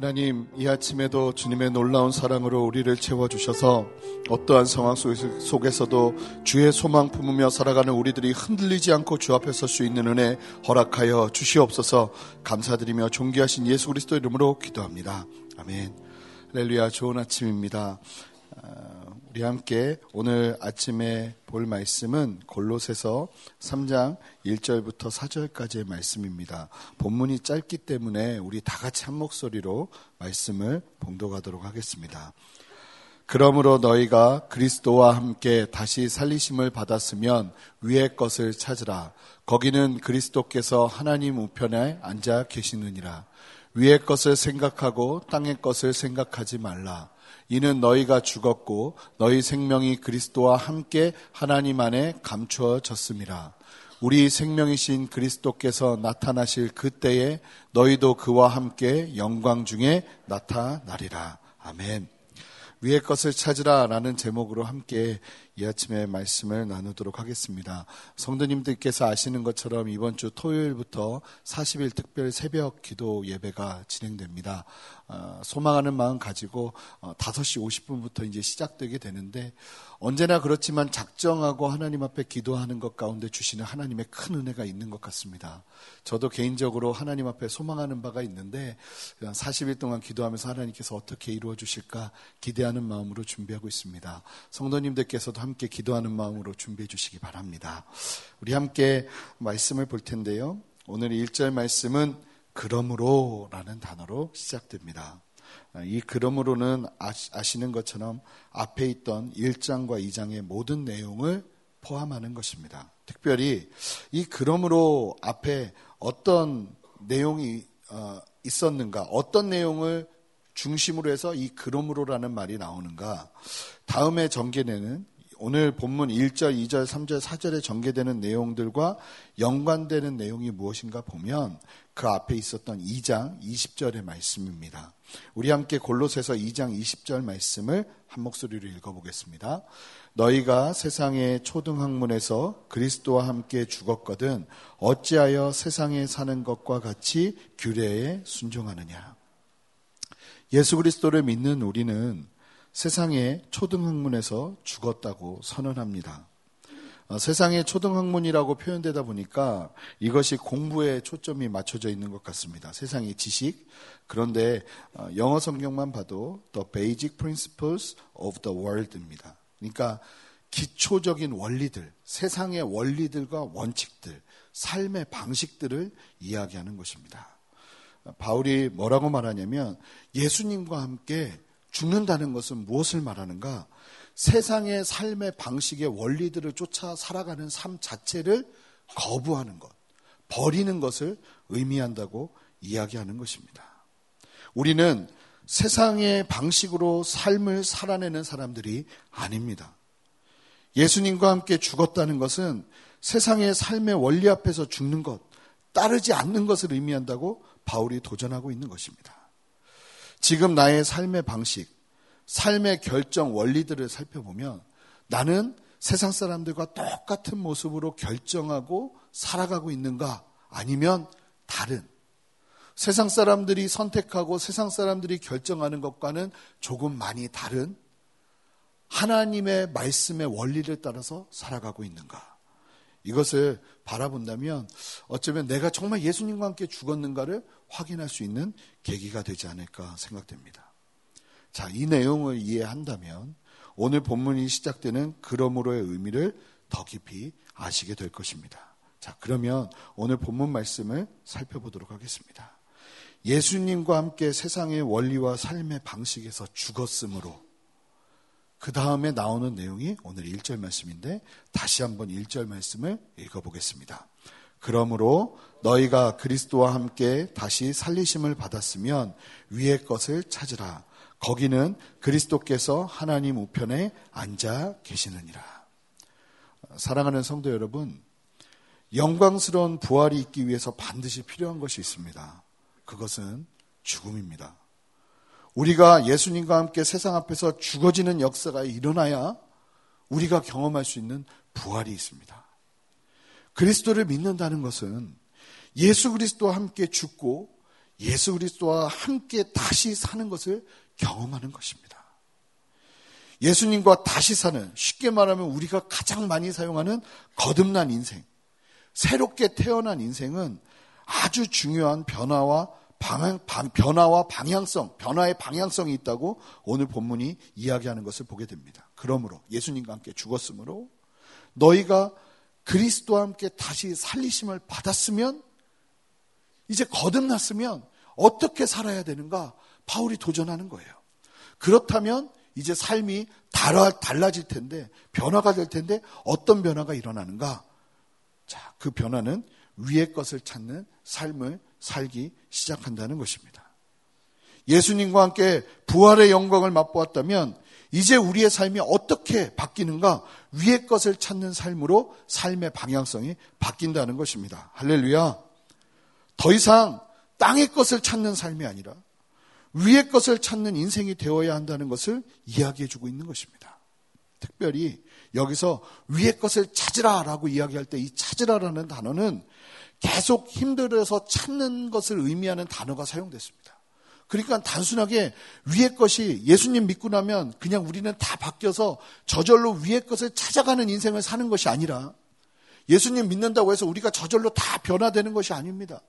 하나님, 이 아침에도 주님의 놀라운 사랑으로 우리를 채워주셔서 어떠한 상황 속에서도 주의 소망 품으며 살아가는 우리들이 흔들리지 않고 주 앞에 설 수 있는 은혜 허락하여 주시옵소서 감사드리며 존귀하신 예수 그리스도 이름으로 기도합니다. 아멘. 렐루야 좋은 아침입니다. 우리 함께 오늘 아침에 볼 말씀은 골로새서 3장 1절부터 4절까지의 말씀입니다. 본문이 짧기 때문에 우리 다 같이 한 목소리로 말씀을 봉독하도록 하겠습니다. 그러므로 너희가 그리스도와 함께 다시 살리심을 받았으면 위의 것을 찾으라. 거기는 그리스도께서 하나님 우편에 앉아 계시느니라. 위의 것을 생각하고 땅의 것을 생각하지 말라. 이는 너희가 죽었고 너희 생명이 그리스도와 함께 하나님 안에 감추어졌습니다. 우리 생명이신 그리스도께서 나타나실 그때에 너희도 그와 함께 영광 중에 나타나리라. 아멘. 위의 것을 찾으라 라는 제목으로 함께 이 아침에 말씀을 나누도록 하겠습니다. 성도님들께서 아시는 것처럼 이번 주 토요일부터 40일 특별 새벽 기도 예배가 진행됩니다. 어, 소망하는 마음 가지고 5시 어, 50분부터 이제 시작되게 되는데 언제나 그렇지만 작정하고 하나님 앞에 기도하는 것 가운데 주시는 하나님의 큰 은혜가 있는 것 같습니다. 저도 개인적으로 하나님 앞에 소망하는 바가 있는데 40일 동안 기도하면서 하나님께서 어떻게 이루어 주실까 기대하는 마음으로 준비하고 있습니다. 성도님들께서도 함께 기도하는 마음으로 준비해 주시기 바랍니다. 우리 함께 말씀을 볼 텐데요. 오늘 1절 말씀은 그러므로 라는 단어로 시작됩니다. 이 그러므로는 아시는 것처럼 앞에 있던 1장과 2장의 모든 내용을 포함하는 것입니다. 특별히 이 그러므로 앞에 어떤 내용이 어, 있었는가, 어떤 내용을 중심으로 해서 이 그러므로라는 말이 나오는가. 다음에 전개되는 오늘 본문 1절, 2절, 3절, 4절에 전개되는 내용들과 연관되는 내용이 무엇인가 보면 그 앞에 있었던 2장 20절의 말씀입니다. 우리 함께 골로새서 2장 20절 말씀을 한 목소리로 읽어보겠습니다. 너희가 세상의 초등학문에서 그리스도와 함께 죽었거든 어찌하여 세상에 사는 것과 같이 규례에 순종하느냐. 예수 그리스도를 믿는 우리는 세상의 초등학문에서 죽었다고 선언합니다. 어, 세상의 초등학문이라고 표현되다 보니까 이것이 공부에 초점이 맞춰져 있는 것 같습니다. 세상의 지식. 그런데 어, 영어 성경만 봐도 The Basic Principles of the World입니다. 그러니까 기초적인 원리들, 세상의 원리들과 원칙들, 삶의 방식들을 이야기하는 것입니다. 바울이 뭐라고 말하냐면 예수님과 함께 죽는다는 것은 무엇을 말하는가? 세상의 삶의 방식의 원리들을 쫓아 살아가는 삶 자체를 거부하는 것, 버리는 것을 의미한다고 이야기하는 것입니다. 우리는 세상의 방식으로 삶을 살아내는 사람들이 아닙니다. 예수님과 함께 죽었다는 것은 세상의 삶의 원리 앞에서 죽는 것, 따르지 않는 것을 의미한다고 바울이 도전하고 있는 것입니다. 지금 나의 삶의 방식, 삶의 결정 원리들을 살펴보면 나는 세상 사람들과 똑같은 모습으로 결정하고 살아가고 있는가 아니면 다른 세상 사람들이 선택하고 세상 사람들이 결정하는 것과는 조금 많이 다른 하나님의 말씀의 원리를 따라서 살아가고 있는가. 이것을 바라본다면 어쩌면 내가 정말 예수님과 함께 죽었는가를 확인할 수 있는 계기가 되지 않을까 생각됩니다. 자, 이 내용을 이해한다면 오늘 본문이 시작되는 그러므로의 의미를 더 깊이 아시게 될 것입니다. 자, 그러면 오늘 본문 말씀을 살펴보도록 하겠습니다. 예수님과 함께 세상의 원리와 삶의 방식에서 죽었으므로 그 다음에 나오는 내용이 오늘 1절 말씀인데 다시 한번 1절 말씀을 읽어보겠습니다. 그러므로 너희가 그리스도와 함께 다시 살리심을 받았으면 위의 것을 찾으라. 거기는 그리스도께서 하나님 우편에 앉아 계시느니라. 사랑하는 성도 여러분, 영광스러운 부활이 있기 위해서 반드시 필요한 것이 있습니다. 그것은 죽음입니다. 우리가 예수님과 함께 세상 앞에서 죽어지는 역사가 일어나야 우리가 경험할 수 있는 부활이 있습니다. 그리스도를 믿는다는 것은 예수 그리스도와 함께 죽고 예수 그리스도와 함께 다시 사는 것을 경험하는 것입니다. 예수님과 다시 사는 쉽게 말하면 우리가 가장 많이 사용하는 거듭난 인생, 새롭게 태어난 인생은 아주 중요한 변화와 방향, 변화와 방향성, 변화의 방향성이 있다고 오늘 본문이 이야기하는 것을 보게 됩니다. 그러므로 예수님과 함께 죽었으므로 너희가 그리스도와 함께 다시 살리심을 받았으면 이제 거듭났으면 어떻게 살아야 되는가 바울이 도전하는 거예요. 그렇다면 이제 삶이 달라 질 텐데 변화가 될 텐데 어떤 변화가 일어나는가? 자, 그 변화는 위의 것을 찾는 삶을 살기 시작한다는 것입니다. 예수님과 함께 부활의 영광을 맛보았다면 이제 우리의 삶이 어떻게 바뀌는가? 위의 것을 찾는 삶으로 삶의 방향성이 바뀐다는 것입니다. 할렐루야. 더 이상 땅의 것을 찾는 삶이 아니라 위의 것을 찾는 인생이 되어야 한다는 것을 이야기해 주고 있는 것입니다. 특별히 여기서 위의 것을 찾으라라고 이야기할 때 이 찾으라라는 단어는 계속 힘들어서 찾는 것을 의미하는 단어가 사용됐습니다. 그러니까 단순하게 위의 것이 예수님 믿고 나면 그냥 우리는 다 바뀌어서 저절로 위의 것을 찾아가는 인생을 사는 것이 아니라 예수님 믿는다고 해서 우리가 저절로 다 변화되는 것이 아닙니다.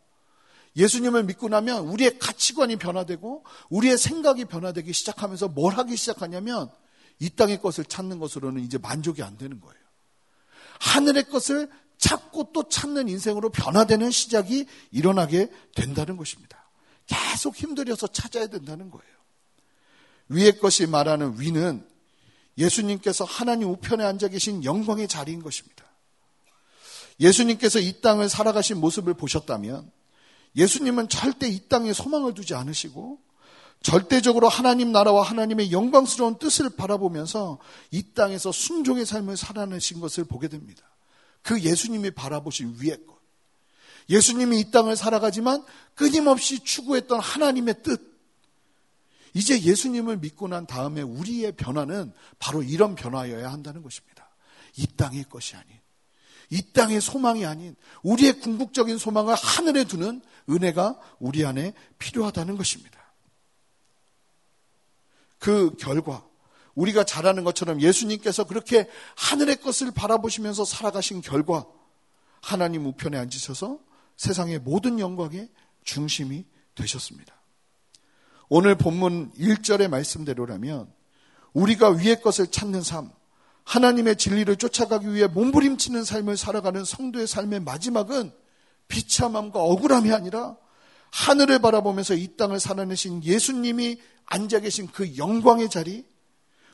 예수님을 믿고 나면 우리의 가치관이 변화되고 우리의 생각이 변화되기 시작하면서 뭘 하기 시작하냐면 이 땅의 것을 찾는 것으로는 이제 만족이 안 되는 거예요. 하늘의 것을 찾고 또 찾는 인생으로 변화되는 시작이 일어나게 된다는 것입니다. 계속 힘들여서 찾아야 된다는 거예요. 위의 것이 말하는 위는 예수님께서 하나님 우편에 앉아 계신 영광의 자리인 것입니다. 예수님께서 이 땅을 살아가신 모습을 보셨다면 예수님은 절대 이 땅에 소망을 두지 않으시고 절대적으로 하나님 나라와 하나님의 영광스러운 뜻을 바라보면서 이 땅에서 순종의 삶을 살아내신 것을 보게 됩니다. 그 예수님이 바라보신 위의 것. 예수님이 이 땅을 살아가지만 끊임없이 추구했던 하나님의 뜻. 이제 예수님을 믿고 난 다음에 우리의 변화는 바로 이런 변화여야 한다는 것입니다. 이 땅의 것이 아닌, 이 땅의 소망이 아닌, 우리의 궁극적인 소망을 하늘에 두는 은혜가 우리 안에 필요하다는 것입니다. 그 결과, 우리가 잘 아는 것처럼 예수님께서 그렇게 하늘의 것을 바라보시면서 살아가신 결과 하나님 우편에 앉으셔서 세상의 모든 영광의 중심이 되셨습니다. 오늘 본문 1절의 말씀대로라면 우리가 위의 것을 찾는 삶, 하나님의 진리를 쫓아가기 위해 몸부림치는 삶을 살아가는 성도의 삶의 마지막은 비참함과 억울함이 아니라 하늘을 바라보면서 이 땅을 살아내신 예수님이 앉아 계신 그 영광의 자리,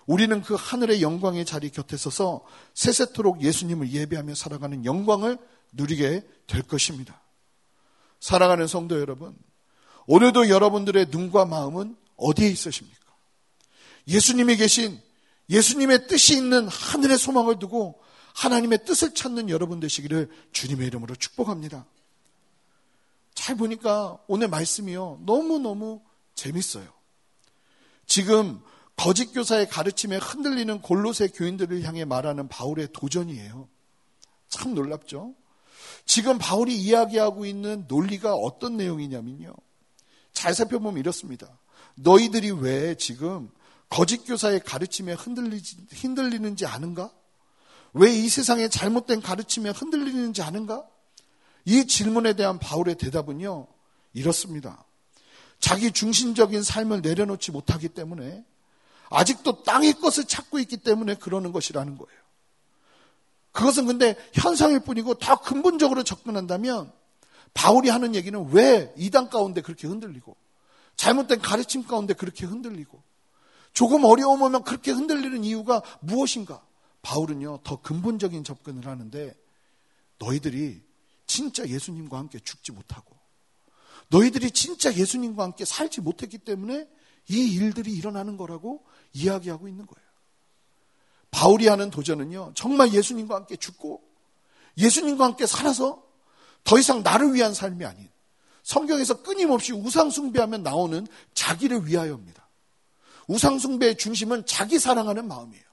우리는 그 하늘의 영광의 자리 곁에 서서 세세토록 예수님을 예배하며 살아가는 영광을 누리게 될 것입니다. 사랑하는 성도 여러분, 오늘도 여러분들의 눈과 마음은 어디에 있으십니까? 예수님이 계신 예수님의 뜻이 있는 하늘의 소망을 두고 하나님의 뜻을 찾는 여러분 되시기를 주님의 이름으로 축복합니다. 잘 보니까 오늘 말씀이요. 너무너무 재밌어요. 지금 거짓 교사의 가르침에 흔들리는 골로새 교인들을 향해 말하는 바울의 도전이에요. 참 놀랍죠? 지금 바울이 이야기하고 있는 논리가 어떤 내용이냐면요. 잘 살펴보면 이렇습니다. 너희들이 왜 지금 거짓 교사의 가르침에 흔들리지, 흔들리는지 아는가? 왜 이 세상의 잘못된 가르침에 흔들리는지 아는가? 이 질문에 대한 바울의 대답은요, 이렇습니다. 자기 중심적인 삶을 내려놓지 못하기 때문에 아직도 땅의 것을 찾고 있기 때문에 그러는 것이라는 거예요. 그것은 근데 현상일 뿐이고 더 근본적으로 접근한다면 바울이 하는 얘기는 왜 이단 가운데 그렇게 흔들리고 잘못된 가르침 가운데 그렇게 흔들리고 조금 어려움 오면 그렇게 흔들리는 이유가 무엇인가? 바울은요, 더 근본적인 접근을 하는데 너희들이 진짜 예수님과 함께 죽지 못하고 너희들이 진짜 예수님과 함께 살지 못했기 때문에 이 일들이 일어나는 거라고 이야기하고 있는 거예요. 바울이 하는 도전은요, 정말 예수님과 함께 죽고 예수님과 함께 살아서 더 이상 나를 위한 삶이 아닌 성경에서 끊임없이 우상숭배하면 나오는 자기를 위하여입니다. 우상숭배의 중심은 자기 사랑하는 마음이에요.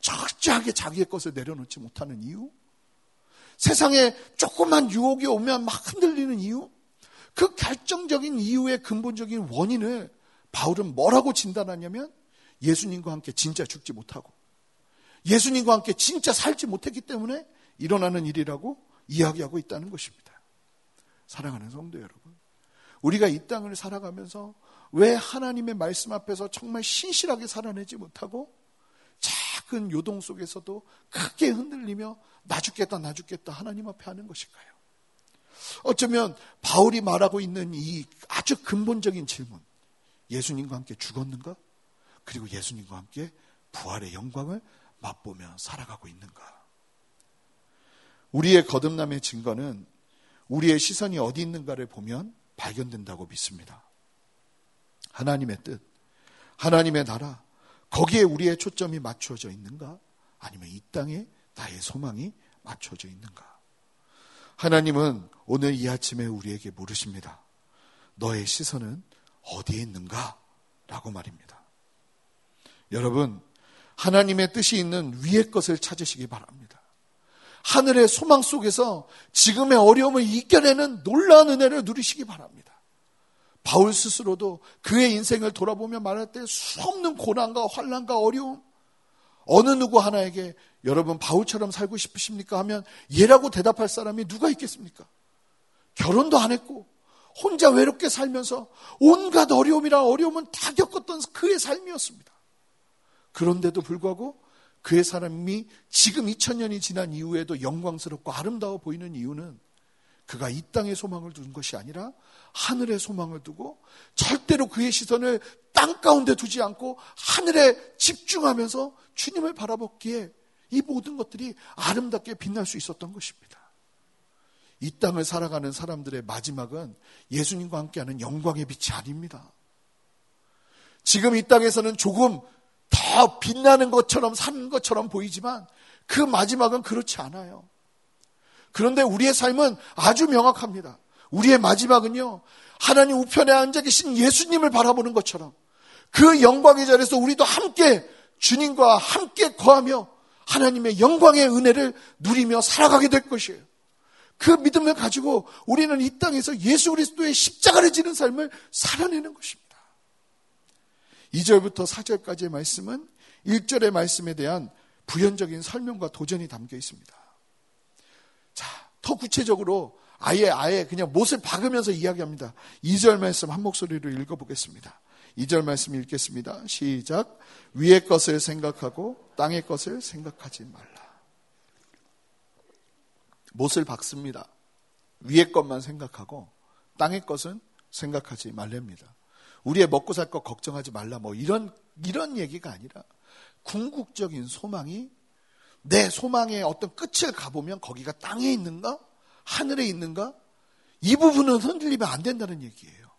철저하게 자기의 것을 내려놓지 못하는 이유? 세상에 조그만 유혹이 오면 막 흔들리는 이유? 그 결정적인 이유의 근본적인 원인을 바울은 뭐라고 진단하냐면 예수님과 함께 진짜 죽지 못하고 예수님과 함께 진짜 살지 못했기 때문에 일어나는 일이라고 이야기하고 있다는 것입니다. 사랑하는 성도 여러분. 우리가 이 땅을 살아가면서 왜 하나님의 말씀 앞에서 정말 신실하게 살아내지 못하고 작은 요동 속에서도 크게 흔들리며 나 죽겠다 나 죽겠다 하나님 앞에 하는 것일까요? 어쩌면 바울이 말하고 있는 이 아주 근본적인 질문 예수님과 함께 죽었는가? 그리고 예수님과 함께 부활의 영광을 맛보며 살아가고 있는가? 우리의 거듭남의 증거는 우리의 시선이 어디 있는가를 보면 발견된다고 믿습니다. 하나님의 뜻, 하나님의 나라, 거기에 우리의 초점이 맞추어져 있는가? 아니면 이 땅에 나의 소망이 맞춰져 있는가? 하나님은 오늘 이 아침에 우리에게 물으십니다. 너의 시선은 어디에 있는가? 라고 말입니다. 여러분, 하나님의 뜻이 있는 위의 것을 찾으시기 바랍니다. 하늘의 소망 속에서 지금의 어려움을 이겨내는 놀라운 은혜를 누리시기 바랍니다. 바울 스스로도 그의 인생을 돌아보며 말할 때 수없는 고난과 환란과 어려움 어느 누구 하나에게 여러분 바울처럼 살고 싶으십니까 하면 예라고 대답할 사람이 누가 있겠습니까? 결혼도 안 했고 혼자 외롭게 살면서 온갖 어려움이라 어려움은 다 겪었던 그의 삶이었습니다. 그런데도 불구하고 그의 사람이 지금 2000년이 지난 이후에도 영광스럽고 아름다워 보이는 이유는 그가 이 땅의 소망을 둔 것이 아니라 하늘의 소망을 두고 절대로 그의 시선을 땅 가운데 두지 않고 하늘에 집중하면서 주님을 바라봤기에 이 모든 것들이 아름답게 빛날 수 있었던 것입니다. 이 땅을 살아가는 사람들의 마지막은 예수님과 함께하는 영광의 빛이 아닙니다. 지금 이 땅에서는 조금 더 빛나는 것처럼 사는 것처럼 보이지만 그 마지막은 그렇지 않아요. 그런데 우리의 삶은 아주 명확합니다. 우리의 마지막은요, 하나님 우편에 앉아 계신 예수님을 바라보는 것처럼 그 영광의 자리에서 우리도 함께 주님과 함께 거하며 하나님의 영광의 은혜를 누리며 살아가게 될 것이에요. 그 믿음을 가지고 우리는 이 땅에서 예수 그리스도의 십자가를 지는 삶을 살아내는 것입니다. 2절부터 4절까지의 말씀은 1절의 말씀에 대한 부연적인 설명과 도전이 담겨 있습니다. 자, 더 구체적으로 아예 아예 그냥 못을 박으면서 이야기합니다. 2절 말씀 한 목소리로 읽어보겠습니다. 2절 말씀 읽겠습니다. 시작. 위의 것을 생각하고 땅의 것을 생각하지 말라. 못을 박습니다. 위의 것만 생각하고 땅의 것은 생각하지 말랍니다. 우리의 먹고 살 것 걱정하지 말라 뭐 이런 이런 얘기가 아니라 궁극적인 소망이 내 소망의 어떤 끝을 가보면 거기가 땅에 있는가 하늘에 있는가 이 부분은 흔들리면 안 된다는 얘기예요.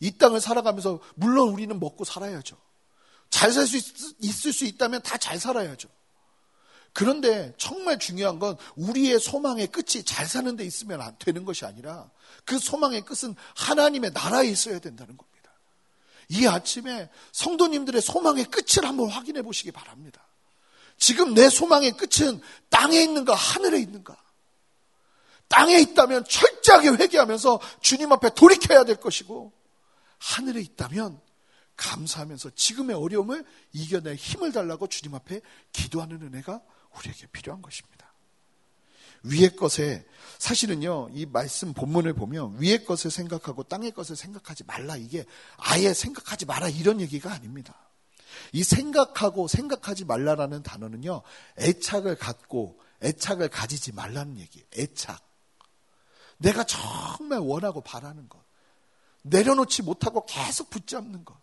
이 땅을 살아가면서 물론 우리는 먹고 살아야죠. 잘 살 수 있을 수 있다면 다 잘 살아야죠. 그런데 정말 중요한 건 우리의 소망의 끝이 잘 사는 데 있으면 안 되는 것이 아니라 그 소망의 끝은 하나님의 나라에 있어야 된다는 겁니다. 이 아침에 성도님들의 소망의 끝을 한번 확인해 보시기 바랍니다. 지금 내 소망의 끝은 땅에 있는가 하늘에 있는가? 땅에 있다면 철저하게 회개하면서 주님 앞에 돌이켜야 될 것이고 하늘에 있다면 감사하면서 지금의 어려움을 이겨낼 힘을 달라고 주님 앞에 기도하는 은혜가 우리에게 필요한 것입니다. 위의 것에 사실은요, 이 말씀 본문을 보면 위의 것을 생각하고 땅의 것을 생각하지 말라. 이게 아예 생각하지 마라. 이런 얘기가 아닙니다. 이 생각하고 생각하지 말라라는 단어는요, 애착을 갖고 애착을 가지지 말라는 얘기예요. 애착. 내가 정말 원하고 바라는 것. 내려놓지 못하고 계속 붙잡는 것.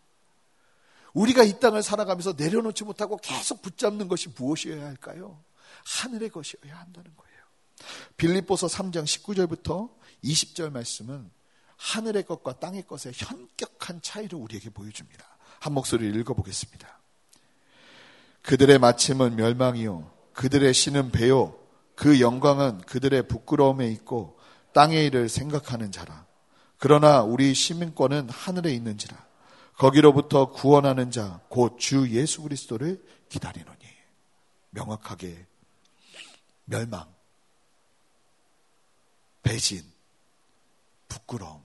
우리가 이 땅을 살아가면서 내려놓지 못하고 계속 붙잡는 것이 무엇이어야 할까요? 하늘의 것이어야 한다는 거예요. 빌립보서 3장 19절부터 20절 말씀은 하늘의 것과 땅의 것의 현격한 차이를 우리에게 보여줍니다. 한 목소리를 읽어보겠습니다. 그들의 마침은 멸망이요. 그들의 신은 배요. 그 영광은 그들의 부끄러움에 있고 땅의 일을 생각하는 자라. 그러나 우리 시민권은 하늘에 있는지라. 거기로부터 구원하는 자, 곧 주 예수 그리스도를 기다리노니. 명확하게 멸망, 배신, 부끄러움,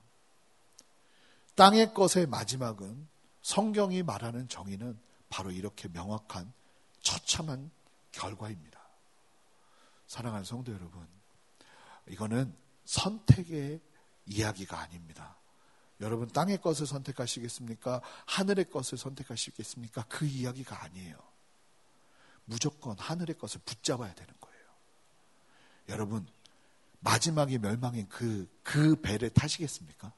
땅의 것의 마지막은 성경이 말하는 정의는 바로 이렇게 명확한 처참한 결과입니다. 사랑하는 성도 여러분, 이거는 선택의 이야기가 아닙니다. 여러분 땅의 것을 선택하시겠습니까? 하늘의 것을 선택하시겠습니까? 그 이야기가 아니에요. 무조건 하늘의 것을 붙잡아야 되는 거예요. 여러분 마지막에 멸망인 그, 그 배를 타시겠습니까?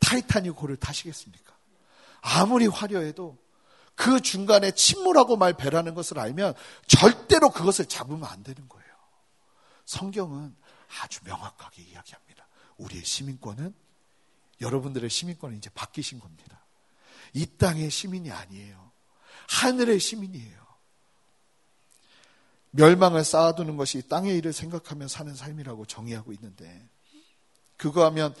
타이타닉 호를 타시겠습니까? 아무리 화려해도 그 중간에 침몰하고 말 배라는 것을 알면 절대로 그것을 잡으면 안 되는 거예요. 성경은 아주 명확하게 이야기합니다. 우리의 시민권은 여러분들의 시민권은 이제 바뀌신 겁니다. 이 땅의 시민이 아니에요. 하늘의 시민이에요. 멸망을 쌓아두는 것이 땅의 일을 생각하며 사는 삶이라고 정의하고 있는데 그거 하면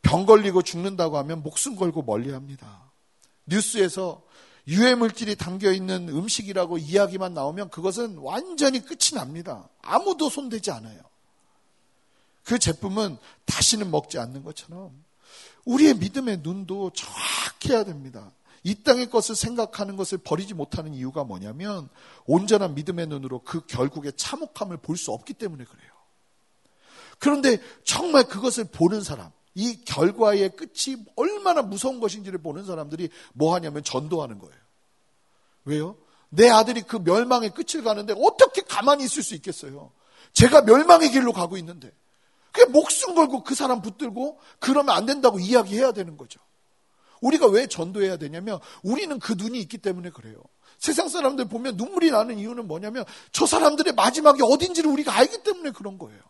병 걸리고 죽는다고 하면 목숨 걸고 멀리 합니다. 뉴스에서 유해 물질이 담겨 있는 음식이라고 이야기만 나오면 그것은 완전히 끝이 납니다. 아무도 손대지 않아요. 그 제품은 다시는 먹지 않는 것처럼 우리의 믿음의 눈도 정확해야 됩니다. 이 땅의 것을 생각하는 것을 버리지 못하는 이유가 뭐냐면 온전한 믿음의 눈으로 그 결국의 참혹함을 볼 수 없기 때문에 그래요. 그런데 정말 그것을 보는 사람, 이 결과의 끝이 얼마나 무서운 것인지를 보는 사람들이 뭐 하냐면 전도하는 거예요. 왜요? 내 아들이 그 멸망의 끝을 가는데 어떻게 가만히 있을 수 있겠어요? 제가 멸망의 길로 가고 있는데. 그 목숨 걸고 그 사람 붙들고 그러면 안 된다고 이야기해야 되는 거죠. 우리가 왜 전도해야 되냐면 우리는 그 눈이 있기 때문에 그래요. 세상 사람들 보면 눈물이 나는 이유는 뭐냐면 저 사람들의 마지막이 어딘지를 우리가 알기 때문에 그런 거예요.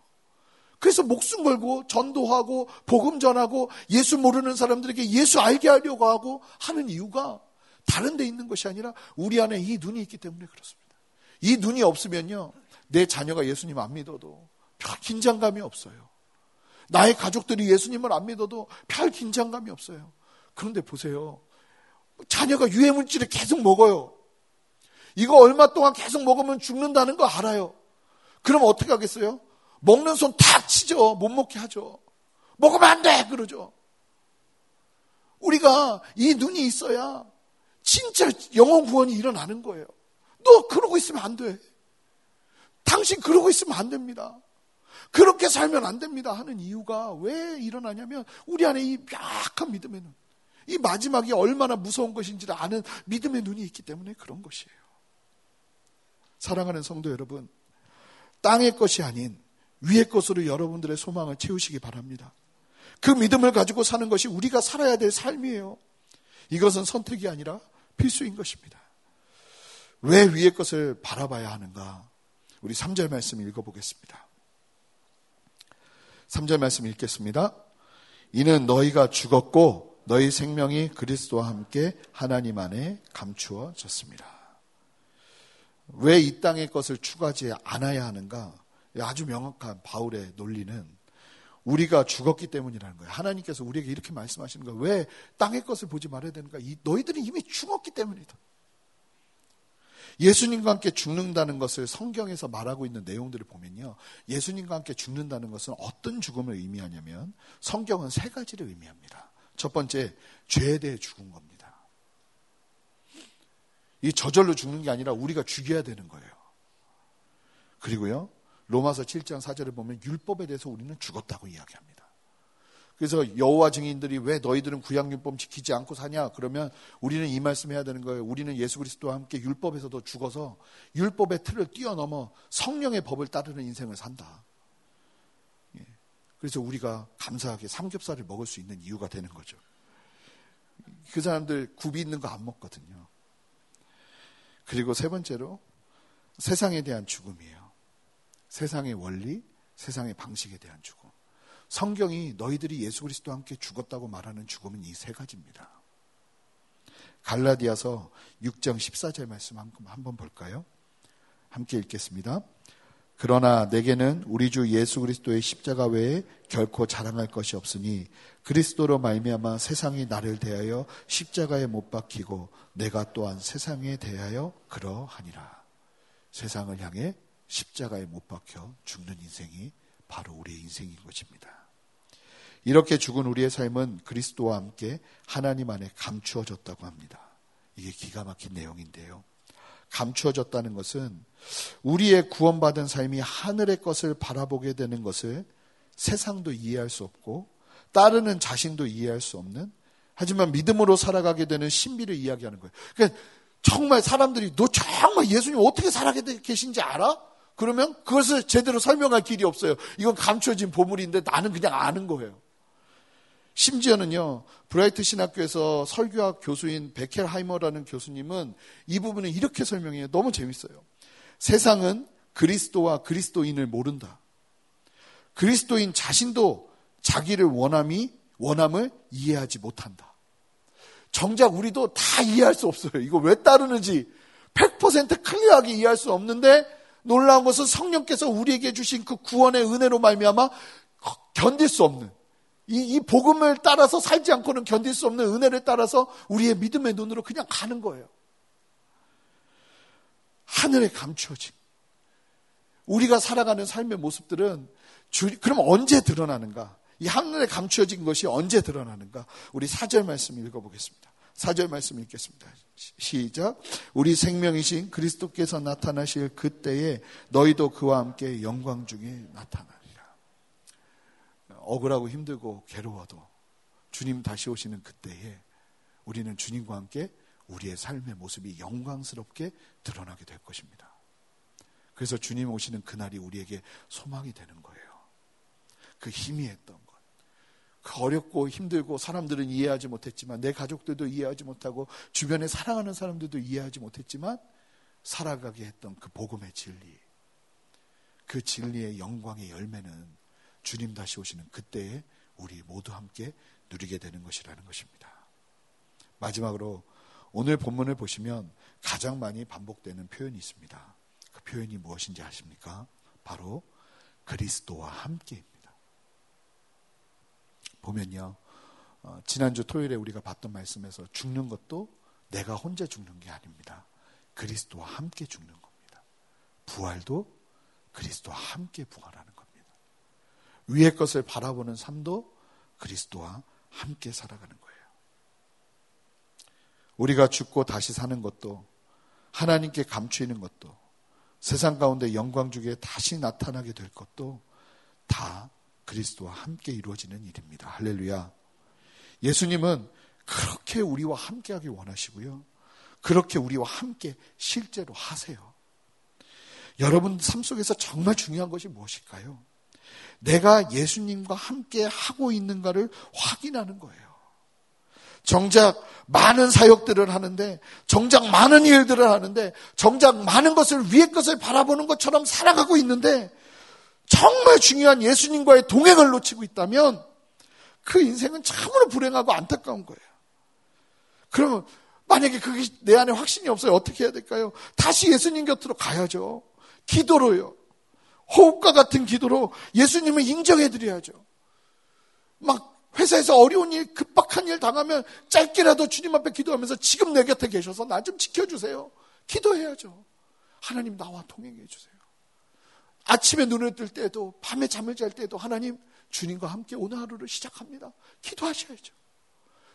그래서 목숨 걸고 전도하고 복음 전하고 예수 모르는 사람들에게 예수 알게 하려고 하고 하는 이유가 다른 데 있는 것이 아니라 우리 안에 이 눈이 있기 때문에 그렇습니다. 이 눈이 없으면요. 내 자녀가 예수님 안 믿어도 별 긴장감이 없어요. 나의 가족들이 예수님을 안 믿어도 별 긴장감이 없어요. 그런데 보세요. 자녀가 유해물질을 계속 먹어요. 이거 얼마 동안 계속 먹으면 죽는다는 거 알아요. 그럼 어떻게 하겠어요? 먹는 손 탁 치죠. 못 먹게 하죠. 먹으면 안 돼! 그러죠. 우리가 이 눈이 있어야 진짜 영혼 구원이 일어나는 거예요. 너 그러고 있으면 안 돼. 당신 그러고 있으면 안 됩니다. 그렇게 살면 안 됩니다 하는 이유가 왜 일어나냐면 우리 안에 이 약한 믿음의 눈, 이 마지막이 얼마나 무서운 것인지를 아는 믿음의 눈이 있기 때문에 그런 것이에요. 사랑하는 성도 여러분, 땅의 것이 아닌 위의 것으로 여러분들의 소망을 채우시기 바랍니다. 그 믿음을 가지고 사는 것이 우리가 살아야 될 삶이에요. 이것은 선택이 아니라 필수인 것입니다. 왜 위의 것을 바라봐야 하는가? 우리 3절 말씀 읽어보겠습니다. 3절 말씀 읽겠습니다. 이는 너희가 죽었고 너희 생명이 그리스도와 함께 하나님 안에 감추어졌습니다. 왜 이 땅의 것을 추가하지 않아야 하는가? 아주 명확한 바울의 논리는 우리가 죽었기 때문이라는 거예요. 하나님께서 우리에게 이렇게 말씀하시는 거예요. 왜 땅의 것을 보지 말아야 되는가? 너희들이 이미 죽었기 때문이다. 예수님과 함께 죽는다는 것을 성경에서 말하고 있는 내용들을 보면요. 예수님과 함께 죽는다는 것은 어떤 죽음을 의미하냐면 성경은 세 가지를 의미합니다. 첫 번째, 죄에 대해 죽은 겁니다. 이 저절로 죽는 게 아니라 우리가 죽여야 되는 거예요. 그리고요, 로마서 7장 4절을 보면 율법에 대해서 우리는 죽었다고 이야기합니다. 그래서 여호와 증인들이 왜 너희들은 구약율법 지키지 않고 사냐? 그러면 우리는 이 말씀해야 되는 거예요. 우리는 예수 그리스도와 함께 율법에서도 죽어서 율법의 틀을 뛰어넘어 성령의 법을 따르는 인생을 산다. 예. 그래서 우리가 감사하게 삼겹살을 먹을 수 있는 이유가 되는 거죠. 그 사람들 굽이 있는 거 안 먹거든요. 그리고 세 번째로 세상에 대한 죽음이에요. 세상의 원리, 세상의 방식에 대한 죽음. 성경이 너희들이 예수 그리스도와 함께 죽었다고 말하는 죽음은 이 세 가지입니다. 갈라디아서 6장 14절 말씀 한번 볼까요? 함께 읽겠습니다. 그러나 내게는 우리 주 예수 그리스도의 십자가 외에 결코 자랑할 것이 없으니 그리스도로 말미암아 세상이 나를 대하여 십자가에 못 박히고 내가 또한 세상에 대하여 그러하니라. 세상을 향해 십자가에 못 박혀 죽는 인생이 바로 우리의 인생인 것입니다. 이렇게 죽은 우리의 삶은 그리스도와 함께 하나님 안에 감추어졌다고 합니다. 이게 기가 막힌 내용인데요. 감추어졌다는 것은 우리의 구원받은 삶이 하늘의 것을 바라보게 되는 것을 세상도 이해할 수 없고 따르는 자신도 이해할 수 없는 하지만 믿음으로 살아가게 되는 신비를 이야기하는 거예요. 그러니까 정말 사람들이 너 정말 예수님 어떻게 살아계 계신지 알아? 그러면 그것을 제대로 설명할 길이 없어요. 이건 감춰진 보물인데 나는 그냥 아는 거예요. 심지어는요, 브라이트 신학교에서 설교학 교수인 베켈하이머라는 교수님은 이 부분을 이렇게 설명해요. 너무 재밌어요. 세상은 그리스도와 그리스도인을 모른다. 그리스도인 자신도 자기를 원함이, 원함을 이해하지 못한다. 정작 우리도 다 이해할 수 없어요. 이거 왜 따르는지 100% 클리어하게 이해할 수 없는데 놀라운 것은 성령께서 우리에게 주신 그 구원의 은혜로 말미암아 견딜 수 없는 이, 이 복음을 따라서 살지 않고는 견딜 수 없는 은혜를 따라서 우리의 믿음의 눈으로 그냥 가는 거예요. 하늘에 감추어진 우리가 살아가는 삶의 모습들은 주, 그럼 언제 드러나는가? 이 하늘에 감추어진 것이 언제 드러나는가? 우리 사절 말씀 읽어보겠습니다. 사절 말씀 읽겠습니다. 시작. 우리 생명이신 그리스도께서 나타나실 그때에 너희도 그와 함께 영광 중에 나타나리라. 억울하고 힘들고 괴로워도 주님 다시 오시는 그때에 우리는 주님과 함께 우리의 삶의 모습이 영광스럽게 드러나게 될 것입니다. 그래서 주님 오시는 그날이 우리에게 소망이 되는 거예요. 그 희미했던 것. 그 어렵고 힘들고 사람들은 이해하지 못했지만 내 가족들도 이해하지 못하고 주변에 사랑하는 사람들도 이해하지 못했지만 살아가게 했던 그 복음의 진리. 그 진리의 영광의 열매는 주님 다시 오시는 그때에 우리 모두 함께 누리게 되는 것이라는 것입니다. 마지막으로 오늘 본문을 보시면 가장 많이 반복되는 표현이 있습니다. 그 표현이 무엇인지 아십니까? 바로 그리스도와 함께입니다. 보면요. 어, 지난주 토요일에 우리가 봤던 말씀에서 죽는 것도 내가 혼자 죽는 게 아닙니다. 그리스도와 함께 죽는 겁니다. 부활도 그리스도와 함께 부활하는. 위의 것을 바라보는 삶도 그리스도와 함께 살아가는 거예요. 우리가 죽고 다시 사는 것도 하나님께 감추이는 것도 세상 가운데 영광 주기에 다시 나타나게 될 것도 다 그리스도와 함께 이루어지는 일입니다. 할렐루야. 예수님은 그렇게 우리와 함께 하기 원하시고요. 그렇게 우리와 함께 실제로 하세요. 여러분 삶 속에서 정말 중요한 것이 무엇일까요? 내가 예수님과 함께 하고 있는가를 확인하는 거예요. 정작 많은 사역들을 하는데, 정작 많은 일들을 하는데, 정작 많은 것을 위의 것을 바라보는 것처럼 살아가고 있는데, 정말 중요한 예수님과의 동행을 놓치고 있다면, 그 인생은 참으로 불행하고 안타까운 거예요. 그러면, 만약에 그게 내 안에 확신이 없어요. 어떻게 해야 될까요? 다시 예수님 곁으로 가야죠. 기도로요. 호흡과 같은 기도로 예수님을 인정해 드려야죠. 막 회사에서 어려운 일, 급박한 일 당하면 짧게라도 주님 앞에 기도하면서 지금 내 곁에 계셔서 나 좀 지켜주세요. 기도해야죠. 하나님 나와 동행해 주세요. 아침에 눈을 뜰 때도 밤에 잠을 잘 때도 하나님 주님과 함께 오늘 하루를 시작합니다. 기도하셔야죠.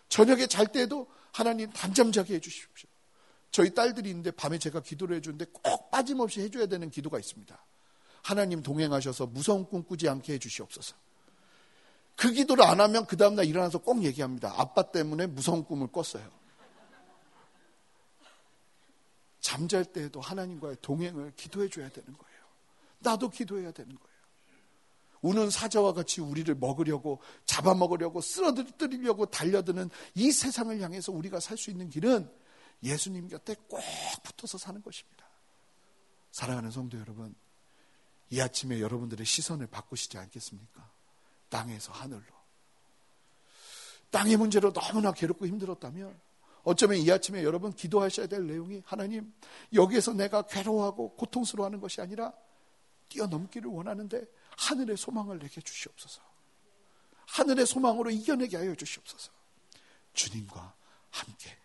저녁에 잘 때도 하나님 단잠 자게 해 주십시오. 저희 딸들이 있는데 밤에 제가 기도를 해 주는데 꼭 빠짐없이 해 줘야 되는 기도가 있습니다. 하나님 동행하셔서 무서운 꿈 꾸지 않게 해주시옵소서. 그 기도를 안 하면 그 다음날 일어나서 꼭 얘기합니다. 아빠 때문에 무서운 꿈을 꿨어요. 잠잘 때에도 하나님과의 동행을 기도해 줘야 되는 거예요. 나도 기도해야 되는 거예요. 우는 사자와 같이 우리를 먹으려고 잡아먹으려고 쓰러뜨리려고 달려드는 이 세상을 향해서 우리가 살 수 있는 길은 예수님 곁에 꼭 붙어서 사는 것입니다. 사랑하는 성도 여러분, 이 아침에 여러분들의 시선을 바꾸시지 않겠습니까? 땅에서 하늘로. 땅의 문제로 너무나 괴롭고 힘들었다면 어쩌면 이 아침에 여러분 기도하셔야 될 내용이 하나님 여기에서 내가 괴로워하고 고통스러워하는 것이 아니라 뛰어넘기를 원하는데 하늘의 소망을 내게 주시옵소서. 하늘의 소망으로 이겨내게 하여 주시옵소서. 주님과 함께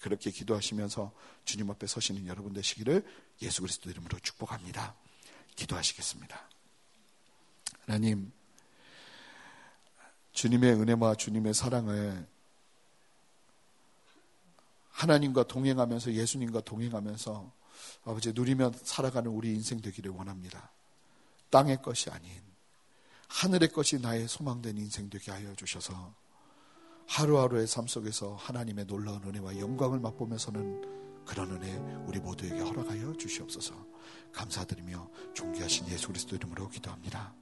그렇게 기도하시면서 주님 앞에 서시는 여러분 되시기를 예수 그리스도 이름으로 축복합니다. 기도하시겠습니다. 하나님 주님의 은혜와 주님의 사랑을 하나님과 동행하면서 예수님과 동행하면서 아버지 누리며 살아가는 우리 인생 되기를 원합니다. 땅의 것이 아닌 하늘의 것이 나의 소망된 인생 되게 하여 주셔서 하루하루의 삶 속에서 하나님의 놀라운 은혜와 영광을 맛보면서는 그런 은혜 우리 모두에게 허락하여 주시옵소서. 감사드리며 존귀하신 예수 그리스도 이름으로 기도합니다.